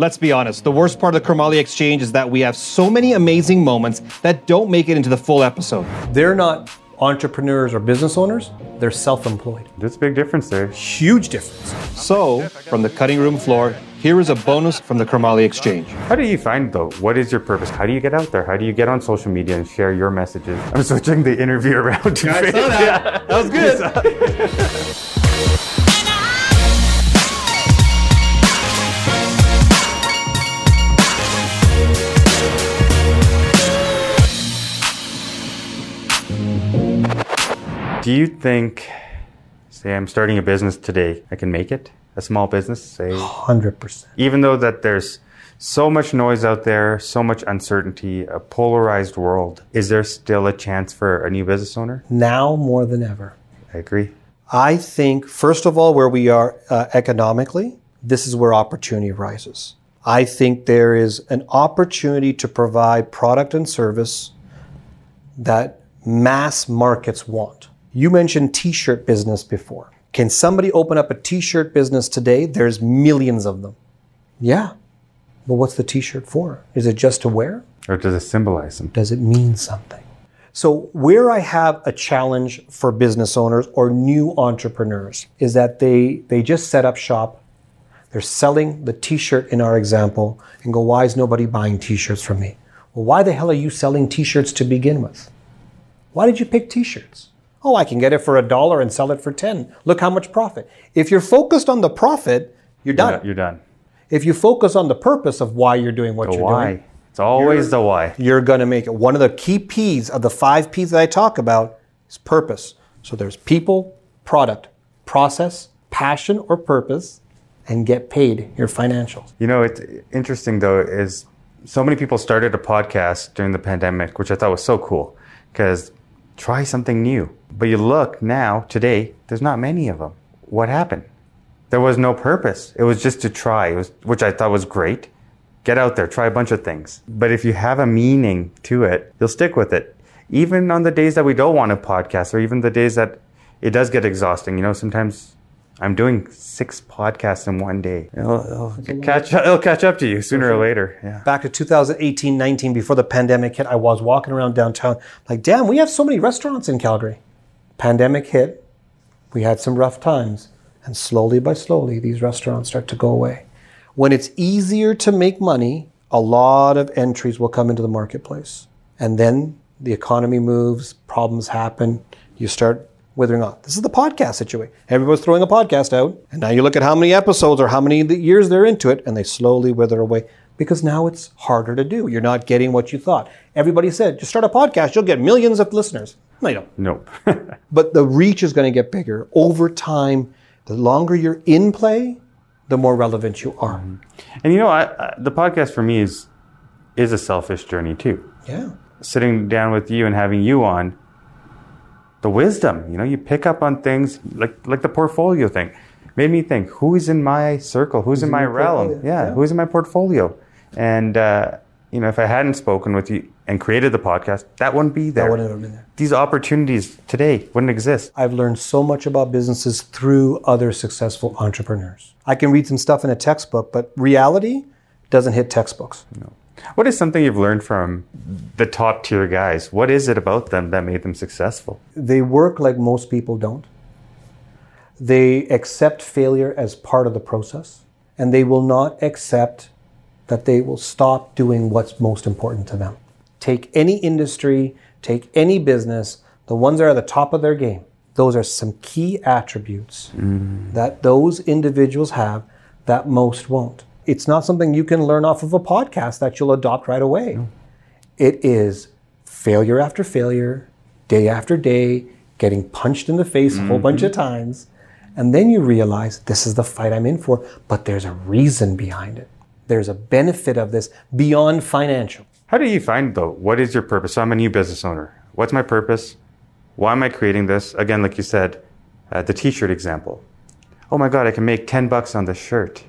Let's be honest, the worst part of the Karmali Exchange is that we have so many amazing moments that don't make it into the full episode. They're not entrepreneurs or business owners, they're self employed. There's a big difference there. Huge difference. So, from the cutting room floor, here is a bonus from the Karmali Exchange. How do you find though? What is your purpose? How do you get out there? How do you get on social media and share your messages? I'm switching the interview around to I saw that. That was good. Do you think, say, I'm starting a business today, I can make it? A small business, say, 100%. even though that there's so much noise out there, so much uncertainty, a polarized world, is there still a chance for a new business owner? Now more than ever. I agree. I think, first of all, where we are uh, economically, this is where opportunity rises. I think there is an opportunity to provide product and service that mass markets want. You mentioned t-shirt business before. Can somebody open up a t-shirt business today? There's millions of them. Yeah. But what's the t-shirt for? Is it just to wear? Or does it symbolize something? Does it mean something? So, where I have a challenge for business owners or new entrepreneurs is that they, they just set up shop. They're selling the t shirt in our example and go, Why is nobody buying t shirts from me? Well, why the hell are you selling t shirts to begin with? Why did you pick t shirts? Oh, I can get it for a dollar and sell it for 10. Look how much profit. If you're focused on the profit, you're done. You're done. If you focus on the purpose of why you're doing what The you're why. doing, It's always the why. you're going to make it. One of the key P's of the five P's that I talk about is purpose. So there's people, product, process, passion or purpose, and get paid your financials. You know, it's interesting though, is so many people started a podcast during the pandemic, which I thought was so cool because try something new. But you look now, today, there's not many of them. What happened? There was no purpose. It was just to try, was, which I thought was great. Get out there, try a bunch of things. But if you have a meaning to it, you'll stick with it. Even on the days that we don't want a podcast, or even the days that it does get exhausting. You know, sometimes I'm doing six podcasts in one day. It'll, it'll catch, it'll catch up to you sooner or later. Yeah. Back to 2018 19, before the pandemic hit, I was walking around downtown like, damn, we have so many restaurants in Calgary. Pandemic hit, we had some rough times, and slowly by slowly, these restaurants start to go away. When it's easier to make money, a lot of entries will come into the marketplace. And then the economy moves, problems happen, you start withering off. This is the podcast situation. Everyone's throwing a podcast out, and now you look at how many episodes or how many years they're into it, and they slowly wither away because now it's harder to do. You're not getting what you thought. Everybody said, just start a podcast, you'll get millions of listeners. No, you don't. Nope. But the reach is going to get bigger over time. The longer you're in play, the more relevant you are. Mm-hmm. and you know, I, I, the podcast for me is is a selfish journey too. Yeah. Sitting down with you and having you on, the wisdom. You know, you pick up on things like like the portfolio thing. Made me think: who's in my circle? Who's, in my realm? Yeah, Yeah. who's in my portfolio? And uh, you know, if I hadn't spoken with you and created the podcast, that wouldn't be there. That wouldn't have been there. These opportunities today wouldn't exist. I've learned so much about businesses through other successful entrepreneurs. I can read some stuff in a textbook, but reality doesn't hit textbooks. No. What is something you've learned from the top tier guys? What is it about them that made them successful? They work like most people don't. They accept failure as part of the process, and they will not accept that they will stop doing what's most important to them. Take any industry, take any business, the ones that are at the top of their game. Those are some key attributes mm. that those individuals have that most won't. It's not something you can learn off of a podcast that you'll adopt right away. It is failure after failure, day after day, getting punched in the face a whole bunch of mm-hmm. times. And then you realize this is the fight I'm in for, but there's a reason behind it. There's a benefit of this beyond financial. How do you find though? What is your purpose? So I'm a new business owner. What's my purpose? Why am I creating this? Again, like you said, uh, the T-shirt example. Oh my God, I can make ten bucks on this shirt.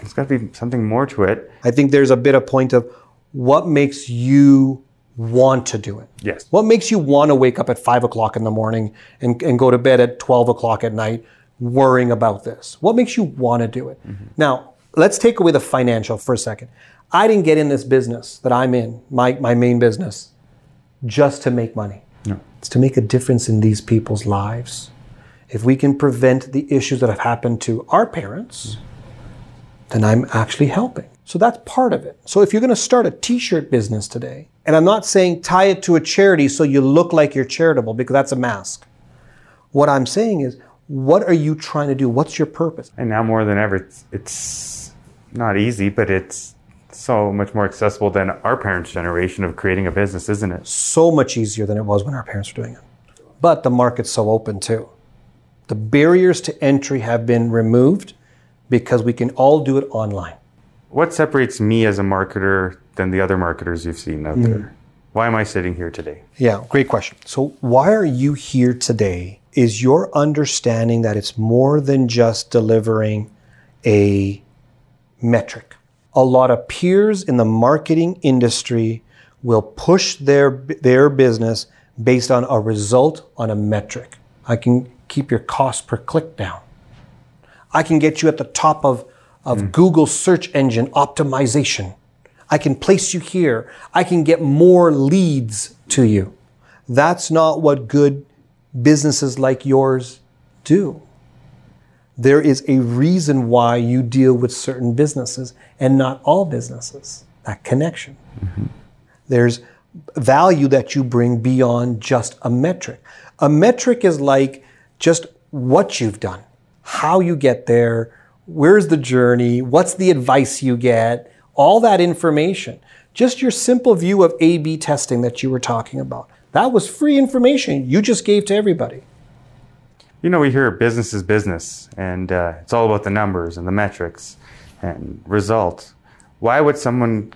There's got to be something more to it. I think there's a bit of point of what makes you want to do it. Yes. What makes you want to wake up at five o'clock in the morning and, and go to bed at 12 o'clock at night worrying about this? What makes you want to do it? Now, let's take away the financial for a second. I didn't get in this business that I'm in, my, my main business, just to make money. No. It's to make a difference in these people's lives. If we can prevent the issues that have happened to our parents, then I'm actually helping. So that's part of it. So if you're going to start a t shirt business today, and I'm not saying tie it to a charity so you look like you're charitable because that's a mask. What I'm saying is, what are you trying to do? What's your purpose? And now more than ever, it's, it's not easy, but it's so much more accessible than our parents' generation of creating a business, isn't it? So much easier than it was when our parents were doing it. But the market's so open too. The barriers to entry have been removed because we can all do it online. What separates me as a marketer than the other marketers you've seen out there? Hmm. Why am I sitting here today? Yeah, great question. So, why are you here today? Is your understanding that it's more than just delivering a metric? A lot of peers in the marketing industry will push their, their business based on a result on a metric. I can keep your cost per click down. I can get you at the top of, of mm. Google search engine optimization. I can place you here. I can get more leads to you. That's not what good businesses like yours do. There is a reason why you deal with certain businesses and not all businesses. That connection. Mm-hmm. There's value that you bring beyond just a metric. A metric is like just what you've done, how you get there, where's the journey, what's the advice you get, all that information. Just your simple view of A B testing that you were talking about. That was free information you just gave to everybody. You know, we hear business is business, and uh, it's all about the numbers and the metrics and results. Why would someone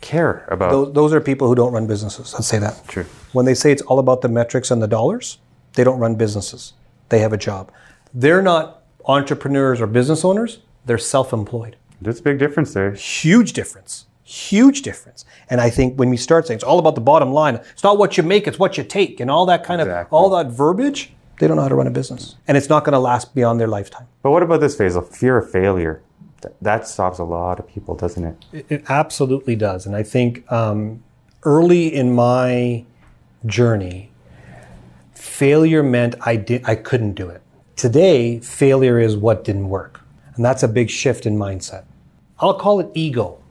care about? Those, those are people who don't run businesses. Let's say that. True. When they say it's all about the metrics and the dollars, they don't run businesses. They have a job. They're not entrepreneurs or business owners, they're self employed. There's a big difference there. Huge difference. Huge difference. And I think when we start saying it's all about the bottom line, it's not what you make, it's what you take, and all that kind of all that verbiage, they don't know how to run a business. And it's not going to last beyond their lifetime. But what about this phase of fear of failure? That stops a lot of people, doesn't it? It, it absolutely does. And I think um, early in my journey, failure meant I did I couldn't do it. Today, failure is what didn't work. And that's a big shift in mindset. I'll call it ego.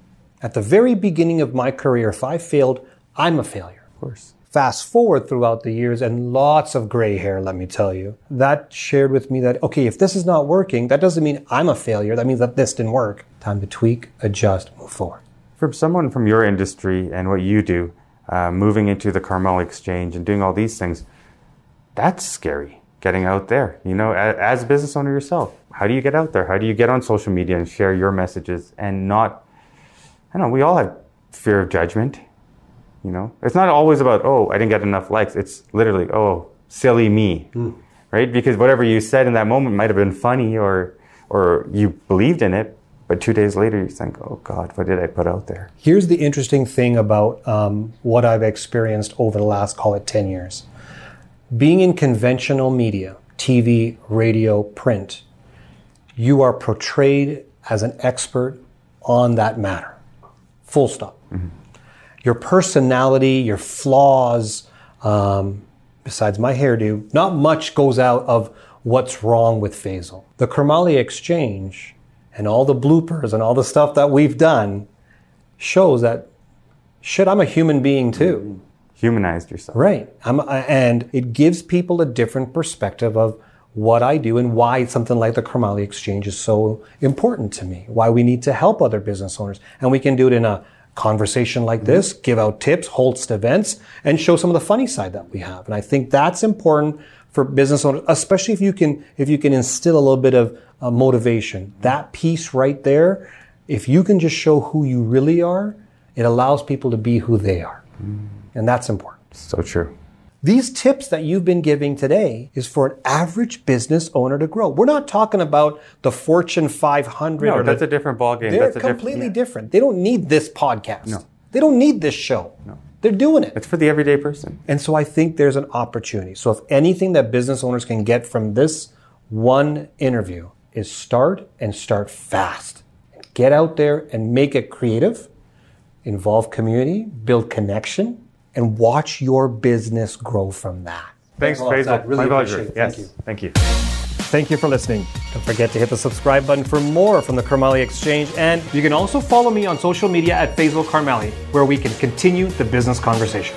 At the very beginning of my career, if I failed, I'm a failure. Of course. Fast forward throughout the years and lots of gray hair, let me tell you. That shared with me that, okay, if this is not working, that doesn't mean I'm a failure. That means that this didn't work. Time to tweak, adjust, move forward. For someone from your industry and what you do, uh, moving into the Karmali Exchange and doing all these things, that's scary. Getting out there, you know, as a business owner yourself, how do you get out there? How do you get on social media and share your messages and not? I don't know we all have fear of judgment. You know, it's not always about oh I didn't get enough likes. It's literally oh silly me, right? Because whatever you said in that moment might have been funny or or you believed in it, but two days later you think oh God, what did I put out there? Here's the interesting thing about um, what I've experienced over the last, call it 10 years. Being in conventional media, TV, radio, print, you are portrayed as an expert on that matter. Full stop. Your personality, your flaws, um, besides my hairdo, not much goes out of what's wrong with Faisal. The Karmali Exchange and all the bloopers and all the stuff that we've done shows that shit, I'm a human being too. Humanized yourself. Right. I'm, and it gives people a different perspective of what I do and why something like the Karmali Exchange is so important to me, why we need to help other business owners. And we can do it in a conversation like this, give out tips, host events, and show some of the funny side that we have. And I think that's important for business owners, especially if you can, if you can instill a little bit of uh, motivation. That piece right there, if you can just show who you really are, it allows people to be who they are. And that's important. So true. These tips that you've been giving today is for an average business owner to grow. We're not talking about the Fortune 500 No, that's the, a different ballgame. they're That's a completely different, different. They don't need this podcast. No. They don't need this show. No. They're doing it. It's for the everyday person. And so I think there's an opportunity. So if anything that business owners can get from this one interview is start and start fast. Get out there and make it creative, involve community, build connection, and watch your business grow from that. Thanks, a lot, Faisal. Really My pleasure. appreciate it. Yes. Thank you. Thank you. Thank you for listening. Don't forget to hit the subscribe button for more from the Karmali Exchange. And you can also follow me on social media at Faisal Karmali, where we can continue the business conversation.